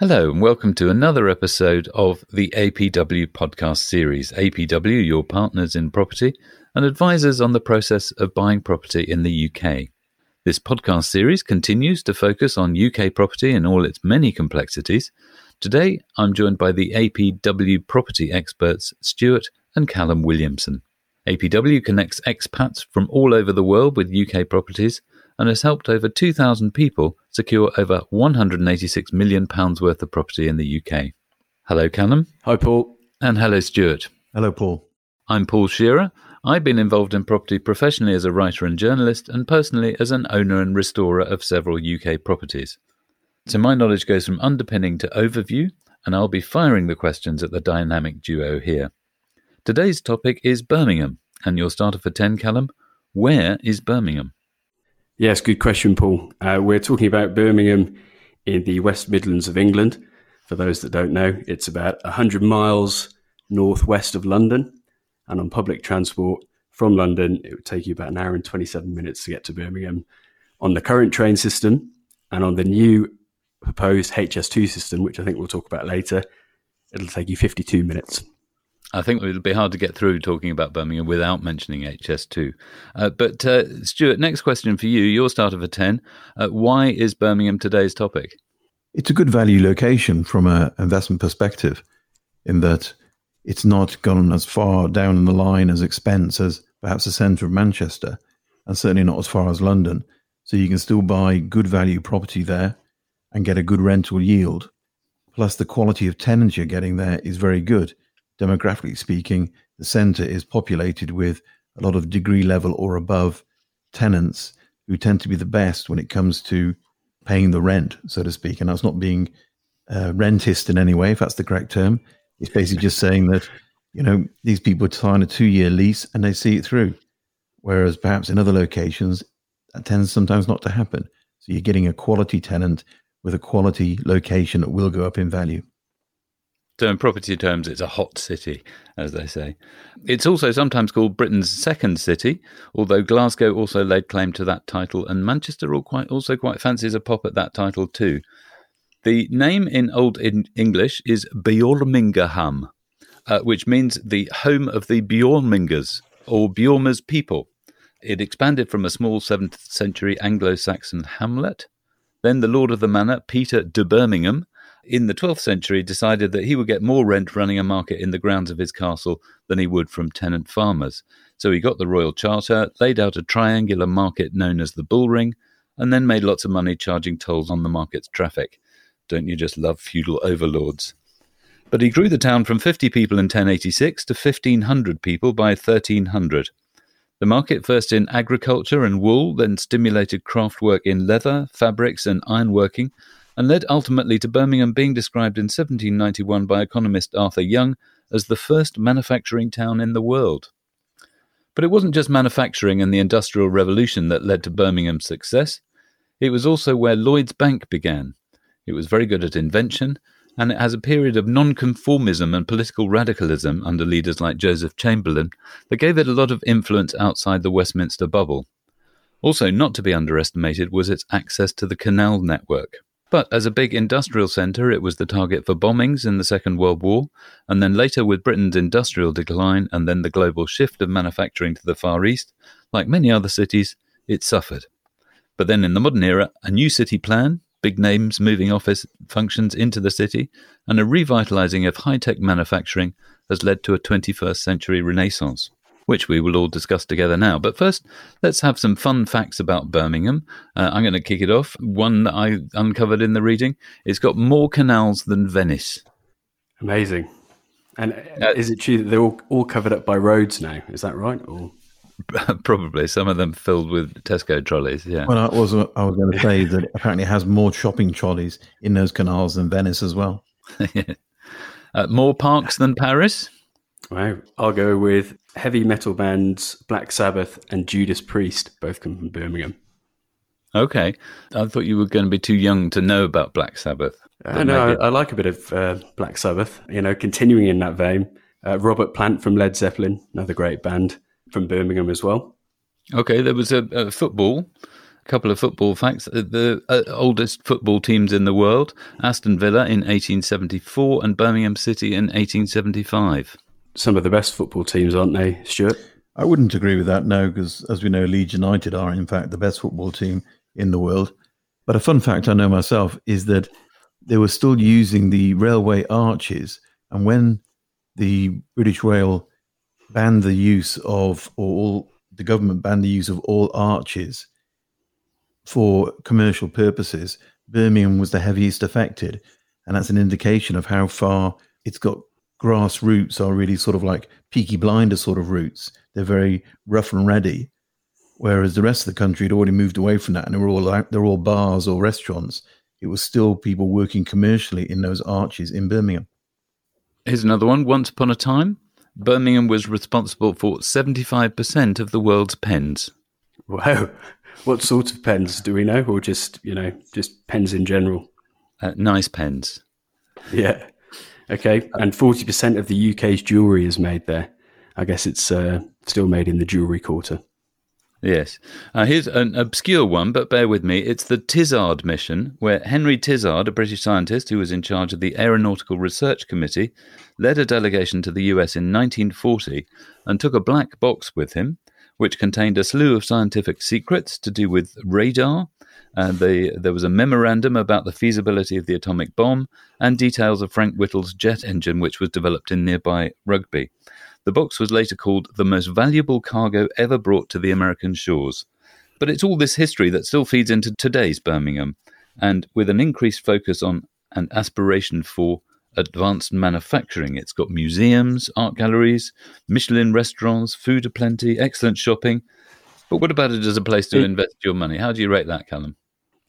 Hello, and welcome to another episode of the APW podcast series. APW, your partners in property and advisors on the process of buying property in the UK. This podcast series continues to focus on UK property and all its many complexities. Today, I'm joined by the APW property experts Stuart and Callum Williamson. APW connects expats from all over the world with UK properties and has helped over 2,000 people secure over £186 million worth of property in the UK. Hello, Callum. Hi, Paul. And hello, Stuart. Hello, Paul. I'm Paul Shearer. I've been involved in property professionally as a writer and journalist, and personally as an owner and restorer of several UK properties. So my knowledge goes from underpinning to overview, and I'll be firing the questions at the dynamic duo here. Today's topic is Birmingham, and your starter for 10, Callum. Where is Birmingham? Yes, good question, Paul. Uh, we're talking about Birmingham in the West Midlands of England. For those that don't know, it's about 100 miles northwest of London. And on public transport from London, it would take you about an hour and 27 minutes to get to Birmingham. On the current train system and on the new proposed HS2 system, which I think we'll talk about later, it'll take you 52 minutes. I think it'll be hard to get through talking about Birmingham without mentioning HS2. Uh, but uh, Stuart, next question for you. Your starter for 10. Uh, why is Birmingham today's topic? It's a good value location from an investment perspective, in that it's not gone as far down the line as expense as perhaps the centre of Manchester, and certainly not as far as London. So you can still buy good value property there and get a good rental yield. Plus, the quality of tenants you're getting there is very good demographically speaking, the centre is populated with a lot of degree level or above tenants who tend to be the best when it comes to paying the rent, so to speak. And that's not being uh, rentist in any way, if that's the correct term. It's basically just saying that, you know, these people sign a two year lease and they see it through. Whereas perhaps in other locations, that tends sometimes not to happen. So you're getting a quality tenant with a quality location that will go up in value. In property terms, it's a hot city, as they say. It's also sometimes called Britain's second city, although Glasgow also laid claim to that title, and Manchester quite, also quite fancies a pop at that title too. The name in Old English is Beormingaham, uh, which means the home of the Bjormingers, or Beorma's people. It expanded from a small 7th century Anglo Saxon hamlet. Then the lord of the manor, Peter de Birmingham, in the 12th century decided that he would get more rent running a market in the grounds of his castle than he would from tenant farmers. So he got the royal charter, laid out a triangular market known as the Bull Ring, and then made lots of money charging tolls on the market's traffic. Don't you just love feudal overlords? But he grew the town from 50 people in 1086 to 1500 people by 1300. The market, first in agriculture and wool, then stimulated craft work in leather, fabrics, and ironworking, and led ultimately to Birmingham being described in 1791 by economist Arthur Young as the first manufacturing town in the world. But it wasn't just manufacturing and the Industrial Revolution that led to Birmingham's success. It was also where Lloyd's Bank began. It was very good at invention, and it has a period of nonconformism and political radicalism under leaders like Joseph Chamberlain that gave it a lot of influence outside the Westminster bubble. Also, not to be underestimated was its access to the canal network. But as a big industrial centre, it was the target for bombings in the Second World War, and then later with Britain's industrial decline and then the global shift of manufacturing to the Far East, like many other cities, it suffered. But then in the modern era, a new city plan, big names moving office functions into the city, and a revitalising of high tech manufacturing has led to a 21st century renaissance which we will all discuss together now. But first, let's have some fun facts about Birmingham. Uh, I'm going to kick it off. One that I uncovered in the reading it's got more canals than Venice. Amazing. And uh, is it true that they're all, all covered up by roads now? Is that right? Or Probably some of them filled with Tesco trolleys. Yeah. Well, I was I was going to say that apparently it has more shopping trolleys in those canals than Venice as well. uh, more parks than Paris. Wow. I'll go with heavy metal bands Black Sabbath and Judas Priest, both come from Birmingham. Okay. I thought you were going to be too young to know about Black Sabbath. I know. I, I, like a bit of uh, Black Sabbath, you know, continuing in that vein. Uh, Robert Plant from Led Zeppelin, another great band from Birmingham as well. Okay. There was a, a football a couple of football facts. Uh, the uh, oldest football teams in the world Aston Villa in 1874 and Birmingham City in 1875. Some of the best football teams, aren't they, Stuart? I wouldn't agree with that, no, because as we know, Leeds United are, in fact, the best football team in the world. But a fun fact I know myself is that they were still using the railway arches. And when the British Rail banned the use of, or all, the government banned the use of all arches for commercial purposes, Birmingham was the heaviest affected. And that's an indication of how far it's got grass roots are really sort of like peaky blinder sort of roots. They're very rough and ready. Whereas the rest of the country had already moved away from that and they were all out, they're all bars or restaurants. It was still people working commercially in those arches in Birmingham. Here's another one. Once upon a time, Birmingham was responsible for 75% of the world's pens. Wow. What sort of pens do we know? Or just, you know, just pens in general? Uh, nice pens. Yeah. Okay. And 40% of the UK's jewellery is made there. I guess it's uh, still made in the jewellery quarter. Yes. Uh, here's an obscure one, but bear with me. It's the Tizard mission, where Henry Tizard, a British scientist who was in charge of the Aeronautical Research Committee, led a delegation to the US in 1940 and took a black box with him, which contained a slew of scientific secrets to do with radar. Uh, they, there was a memorandum about the feasibility of the atomic bomb and details of Frank Whittle's jet engine, which was developed in nearby Rugby. The box was later called the most valuable cargo ever brought to the American shores. But it's all this history that still feeds into today's Birmingham, and with an increased focus on an aspiration for advanced manufacturing. It's got museums, art galleries, Michelin restaurants, food aplenty, excellent shopping. But what about it as a place to it, invest your money? How do you rate that, Callum?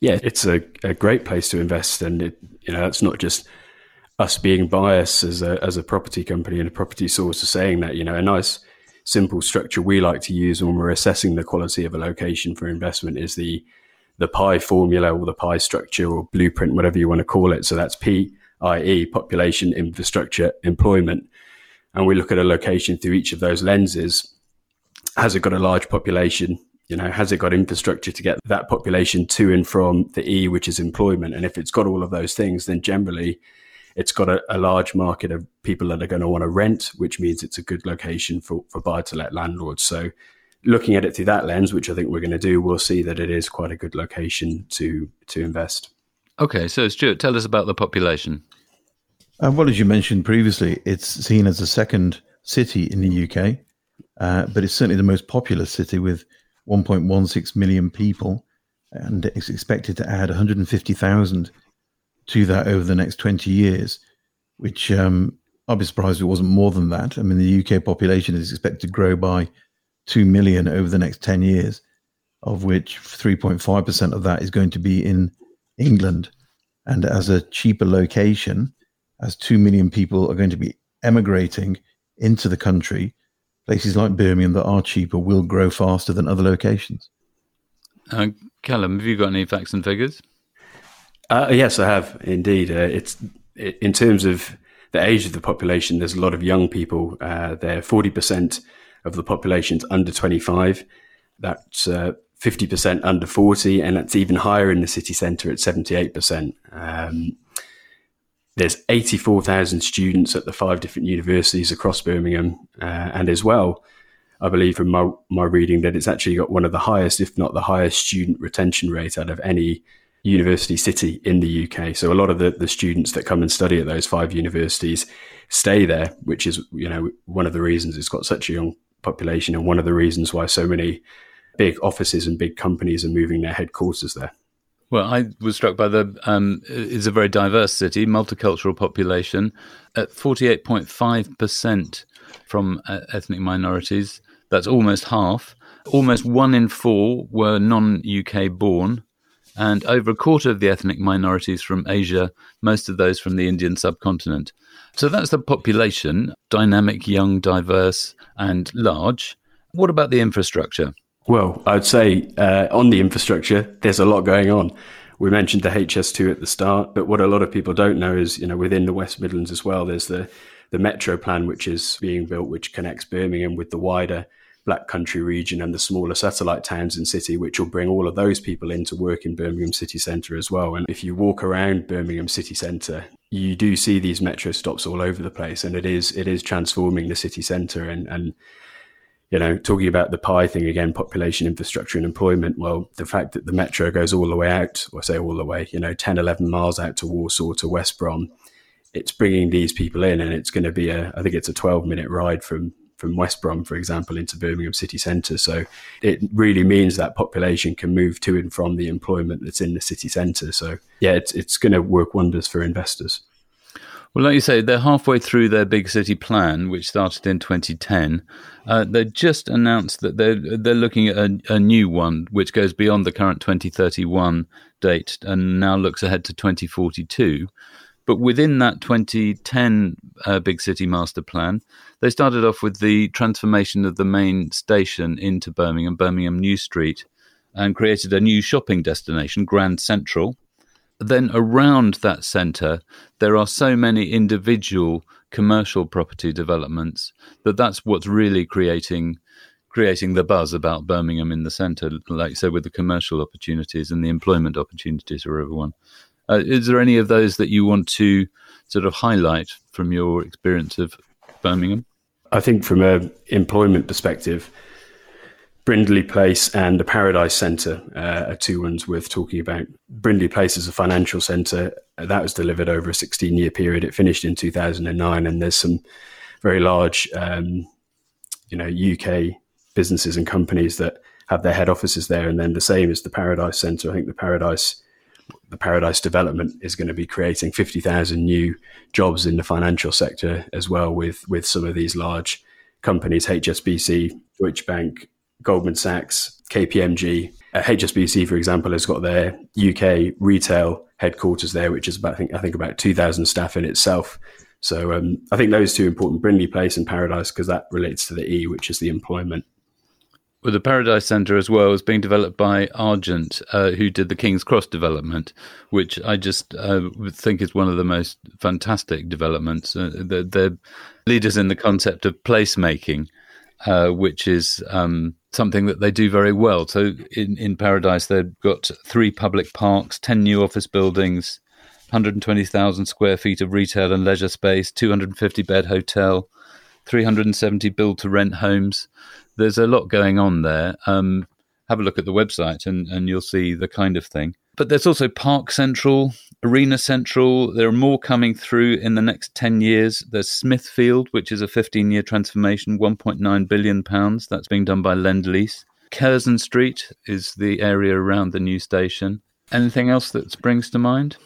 Yeah, it's a, a great place to invest, and it, you know it's not just us being biased as a as a property company and a property source is saying that you know a nice simple structure we like to use when we're assessing the quality of a location for investment is the the pi formula or the pie structure or blueprint whatever you want to call it so that's p i e population infrastructure employment and we look at a location through each of those lenses has it got a large population you know has it got infrastructure to get that population to and from the e which is employment and if it's got all of those things then generally it's got a, a large market of people that are going to want to rent, which means it's a good location for, for buy to let landlords. So looking at it through that lens, which I think we're going to do, we'll see that it is quite a good location to to invest. Okay, so Stuart, tell us about the population. Uh, well, as you mentioned previously, it's seen as the second city in the UK, uh, but it's certainly the most populous city with 1.16 million people, and it's expected to add 150,000 to that over the next 20 years, which um, I'd be surprised if it wasn't more than that. I mean, the UK population is expected to grow by 2 million over the next 10 years, of which 3.5% of that is going to be in England. And as a cheaper location, as 2 million people are going to be emigrating into the country, places like Birmingham that are cheaper will grow faster than other locations. Uh, Callum, have you got any facts and figures? Uh, yes, I have indeed. Uh, it's in terms of the age of the population. There's a lot of young people uh, there. Forty percent of the population's under 25. That's uh, fifty percent under 40, and that's even higher in the city centre at 78 percent. Um, there's 84,000 students at the five different universities across Birmingham, uh, and as well, I believe from my, my reading that it's actually got one of the highest, if not the highest, student retention rate out of any university city in the UK. So a lot of the, the students that come and study at those five universities stay there, which is, you know, one of the reasons it's got such a young population and one of the reasons why so many big offices and big companies are moving their headquarters there. Well, I was struck by the um, it's a very diverse city, multicultural population, at forty eight point five percent from uh, ethnic minorities. That's almost half. Almost one in four were non UK born, and over a quarter of the ethnic minorities from Asia, most of those from the Indian subcontinent. So that's the population dynamic, young, diverse, and large. What about the infrastructure? Well, I'd say uh, on the infrastructure, there's a lot going on. We mentioned the HS2 at the start, but what a lot of people don't know is, you know, within the West Midlands as well, there's the the metro plan which is being built, which connects Birmingham with the wider Black Country region and the smaller satellite towns and city, which will bring all of those people into work in Birmingham city centre as well. And if you walk around Birmingham city centre, you do see these metro stops all over the place, and it is it is transforming the city centre. And and you know, talking about the pie thing again, population, infrastructure, and employment. Well, the fact that the metro goes all the way out, or say all the way, you know, 10, 11 miles out to Walsall to West Brom, it's bringing these people in, and it's going to be a, I think it's a 12 minute ride from from West Brom, for example, into Birmingham city centre. So it really means that population can move to and from the employment that's in the city centre. So yeah, it's it's going to work wonders for investors. Well, like you say, they're halfway through their big city plan, which started in 2010. Uh, they just announced that they're they're looking at a, a, new one, which goes beyond the current 2031 date and now looks ahead to 2042. But within that 2010 uh, big city master plan, they started off with the transformation of the main station into Birmingham, Birmingham New Street, and created a new shopping destination, Grand Central. Then around that centre, there are so many individual commercial property developments that that's what's really creating creating the buzz about Birmingham in the centre, like so with the commercial opportunities and the employment opportunities for everyone. Uh, is there any of those that you want to sort of highlight from your experience of Birmingham? I think from an employment perspective, Brindley Place and the Paradise Centre uh, are two ones worth talking about. Brindley Place is a financial centre that was delivered over a 16 year period. It finished in 2009, and there's some very large, um, you know, UK businesses and companies that have their head offices there. And then the same as the Paradise Centre. I think the Paradise the Paradise Development is going to be creating 50,000 new jobs in the financial sector as well with, with some of these large companies, HSBC, Deutsche Bank, Goldman Sachs, KPMG. Uh, HSBC, for example, has got their UK retail headquarters there, which is about, I think, I think about 2,000 staff in itself. So um, I think those two important, Brindley Place and Paradise, because that relates to the E, which is the employment well, the Paradise Centre as well is being developed by Argent, uh, who did the King's Cross development, which I just uh, think is one of the most fantastic developments. Uh, they're, they're, leaders in the concept of placemaking, uh, which is um, something that they do very well. So in, in Paradise, they've got three public parks, 10 new office buildings, 120,000 square feet of retail and leisure space, 250 bed hotel, 370 build to rent homes there's a lot going on there. Um, have a look at the website and, and you'll see the kind of thing. But there's also Park Central, Arena Central. There are more coming through in the next 10 years. There's Smithfield, which is a 15 year transformation, £1.9 billion. That's being done by Lendlease. Curzon Street is the area around the new station. Anything else that springs to mind?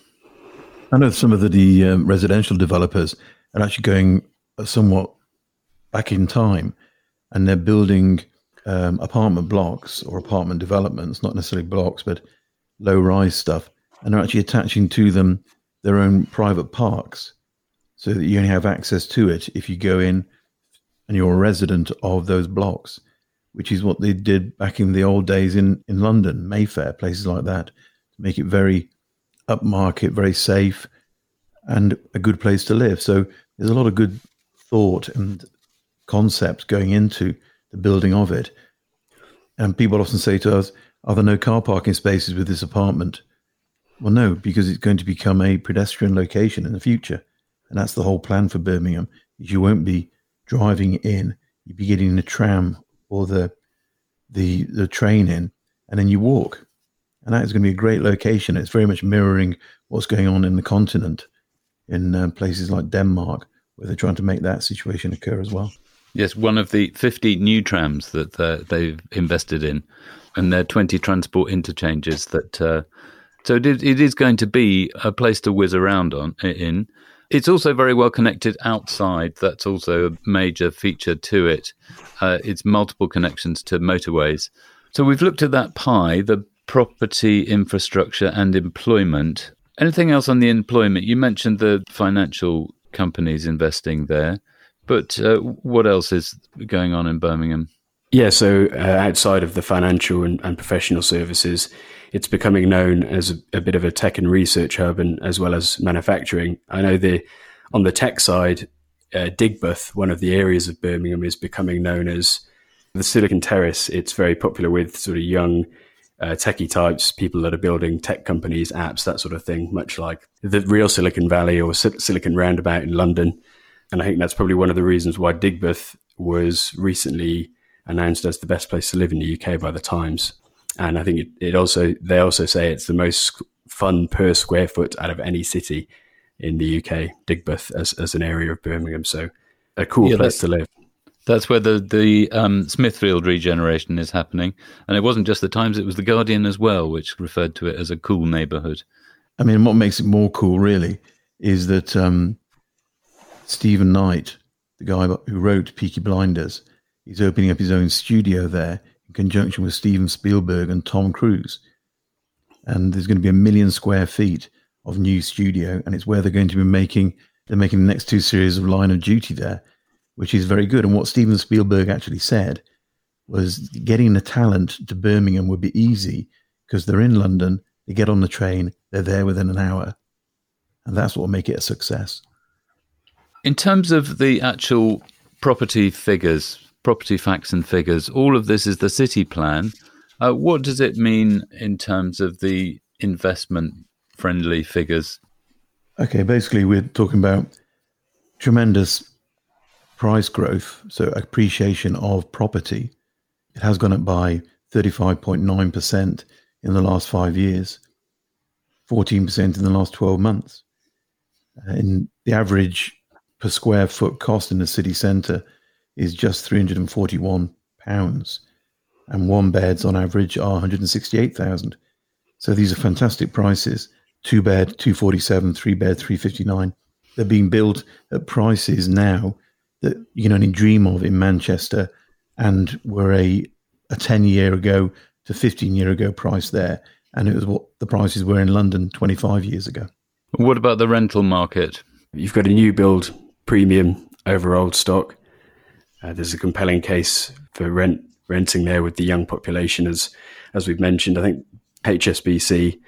I know some of the, the um, residential developers are actually going somewhat back in time and they're building um, apartment blocks or apartment developments, not necessarily blocks, but low rise stuff, and they're actually attaching to them their own private parks so that you only have access to it if you go in and you're a resident of those blocks, which is what they did back in the old days in, in London, Mayfair, places like that, to make it very upmarket, very safe, and a good place to live. So there's a lot of good thought and concept going into the building of it. And people often say to us, Are there no car parking spaces with this apartment? Well, no, because it's going to become a pedestrian location in the future. And that's the whole plan for Birmingham. You won't be driving in, you'll be getting the tram or the the the train in, and then you walk. And that is going to be a great location. It's very much mirroring what's going on in the continent in uh, places like Denmark, where they're trying to make that situation occur as well. Yes, one of the 50 new trams that uh, they've invested in, and their 20 transport interchanges. That uh, so it, it is going to be a place to whiz around on in. It's also very well connected outside. That's also a major feature to it. Uh, it's multiple connections to motorways. So we've looked at that pie, the property, infrastructure, and employment. Anything else on the employment? You mentioned the financial companies investing there. But uh, what else is going on in Birmingham? Yeah, so uh, outside of the financial and, and, professional services, it's becoming known as a, a, bit of a tech and research hub, and as well as manufacturing. I know the on the tech side, uh, Digbeth, one of the areas of Birmingham, is becoming known as The Silicon Terrace, it's very popular with sort of young uh, techie types, people that are building tech companies, apps, that sort of thing, much like the real Silicon Valley or Silicon Roundabout in London. And I think that's probably one of the reasons why Digbeth was recently announced as the best place to live in the UK by the Times. And I think it, it also they also say it's the most fun per square foot out of any city in the UK, Digbeth as, as an area of Birmingham. So a cool yeah, place to live. That's where the the um, Smithfield regeneration is happening, and it wasn't just the Times; it was the Guardian as well, which referred to it as a cool neighbourhood. I mean, what makes it more cool, really, is that um, Steven Knight, the guy who wrote Peaky Blinders, is opening up his own studio there in conjunction with Steven Spielberg and Tom Cruise, and there's going to be a million square feet of new studio, and it's where they're going to be making they're making the next two series of Line of Duty there which is very good. And what Steven Spielberg actually said was getting the talent to Birmingham would be easy because they're in London, they get on the train, they're there within an hour. And that's what will make it a success. In terms of the actual property figures, property facts and figures, all of this is the city plan. Uh, what does it mean in terms of the investment friendly figures? Okay, basically, we're talking about tremendous price growth, so appreciation of property, it has gone up by 35.9% in the last five years, 14% in the last 12 months. And the average per square foot cost in the city centre is just 341 pounds, and one beds on average are 168,000. So these are fantastic prices. Two bed, 247, three bed, 359. They're being built at prices now that you can only dream of in Manchester and were a, a 10 year ago to 15 year ago price there. And it was what the prices were in London 25 years ago. What about the rental market? You've got a new build premium over old stock. Uh, there's a compelling case for rent renting there with the young population, as as we've mentioned. I think HSBC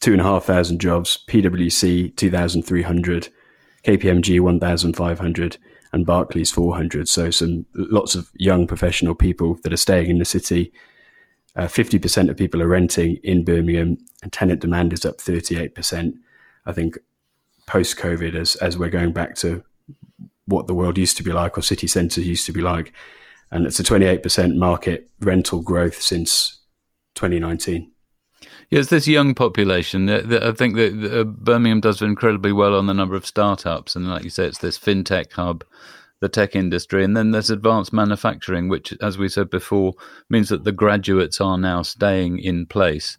two and a half thousand jobs, PwC two thousand three hundred, KPMG one thousand five hundred, and Barclays 400. So some lots of young professional people that are staying in the city. Uh, 50% of people are renting in Birmingham, and tenant demand is up 38%. I think post COVID, as as we're going back to what the world used to be like or city centres used to be like, and it's a 28% market rental growth since 2019. Yes, this young population. I think that uh, Birmingham does incredibly well on the number of startups, and like you say, it's this fintech hub, the tech industry, and then there's advanced manufacturing, which, as we said before, means that the graduates are now staying in place,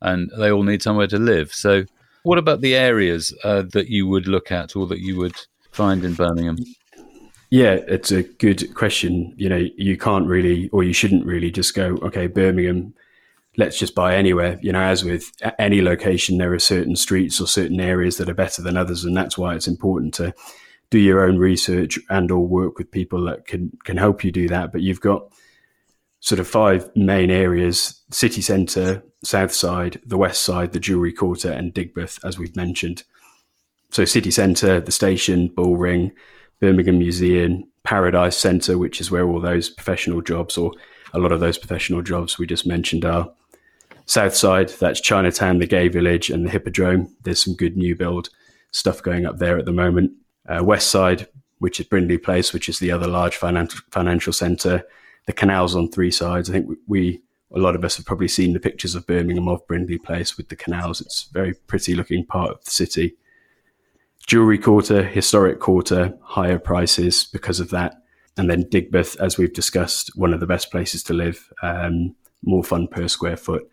and they all need somewhere to live. So, what about the areas uh, that you would look at, or that you would find in Birmingham? Yeah, it's a good question. You know, you can't really, or you shouldn't really, just go, okay, Birmingham let's just buy anywhere. You know, as with any location, there are certain streets or certain areas that are better than others, and that's why it's important to do your own research and or work with people that can can help you do that. But you've got sort of five main areas: city centre, south side, the west side, the jewellery quarter, and Digbeth, as we've mentioned. So, city centre, the station, Bullring, Birmingham Museum, Paradise Centre, which is where all those professional jobs or a lot of those professional jobs we just mentioned are. South side, that's Chinatown, the Gay Village, and the Hippodrome. There's some good new build stuff going up there at the moment. Uh, west side, which is Brindley Place, which is the other large finan- financial centre. The canals on three sides. I think we, we, a lot of us have probably seen the pictures of Birmingham of Brindley Place with the canals. It's a very pretty looking part of the city. Jewelry quarter, historic quarter, higher prices because of that. And then Digbeth, as we've discussed, one of the best places to live, um, more fun per square foot.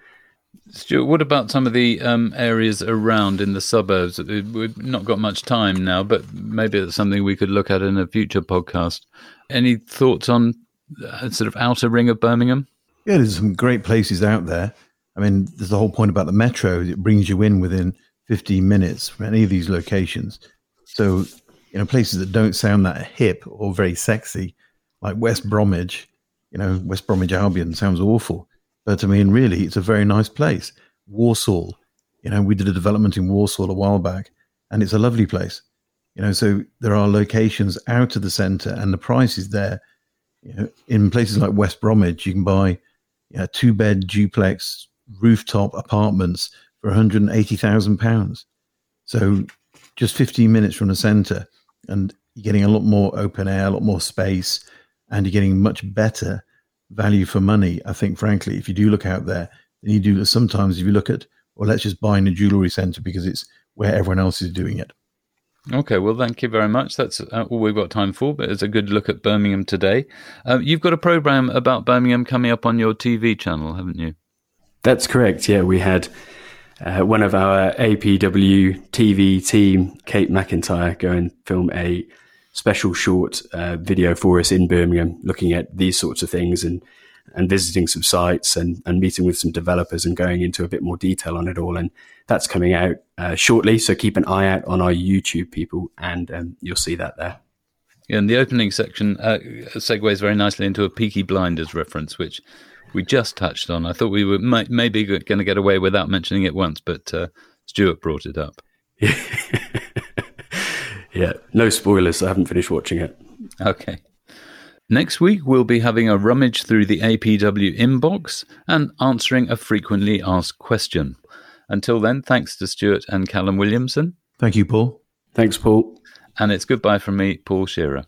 Stuart, what about some of the um, areas around in the suburbs? We've not got much time now, but maybe it's something we could look at in a future podcast. Any thoughts on uh, sort of outer ring of Birmingham? Yeah, there's some great places out there. I mean, there's the whole point about the metro. It brings you in within 15 minutes from any of these locations. So, you know, places that don't sound that hip or very sexy, like West Bromwich, you know, West Bromwich Albion sounds awful. But I mean, really, it's a very nice place. Walsall, you know, we did a development in Walsall a while back, and it's a lovely place. You know, so there are locations out of the centre, and the prices there, You know, in places like West Bromwich, you can buy you know, two bed duplex rooftop apartments for 180,000 pounds. So just 15 minutes from the centre, and you're getting a lot more open air, a lot more space, and you're getting much better value for money. I think, frankly, if you do look out there, then you do sometimes if you look at, well, let's just buy in a jewellery centre because it's where everyone else is doing it. Okay, well, thank you very much. That's uh, all we've got time for, but it's a good look at Birmingham today. Uh, you've got a program about Birmingham coming up on your TV channel, haven't you? That's correct. Yeah, we had uh, one of our APW TV team, Kate McIntyre, go and film a special short uh, video for us in Birmingham, looking at these sorts of things and and visiting some sites and, and meeting with some developers and going into a bit more detail on it all. And that's coming out uh, shortly. So keep an eye out on our YouTube people, and um, you'll see that there. Yeah, and the opening section uh, segues very nicely into a Peaky Blinders reference, which we just touched on. I thought we were may- maybe going to get away without mentioning it once, but uh, Stuart brought it up. yeah, no spoilers. I haven't finished watching it. Okay. Next week, we'll be having a rummage through the APW inbox and answering a frequently asked question. Until then, thanks to Stuart and Callum Williamson. Thank you, Paul. Thanks, Paul. And it's goodbye from me, Paul Shearer.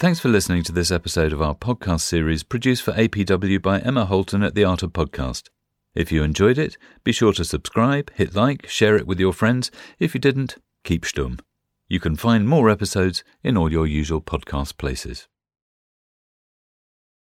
Thanks for listening to this episode of our podcast series produced for APW by Emma Holton at the Art of Podcast. If you enjoyed it, be sure to subscribe, hit like, share it with your friends. If you didn't, keep stum. You can find more episodes in all your usual podcast places.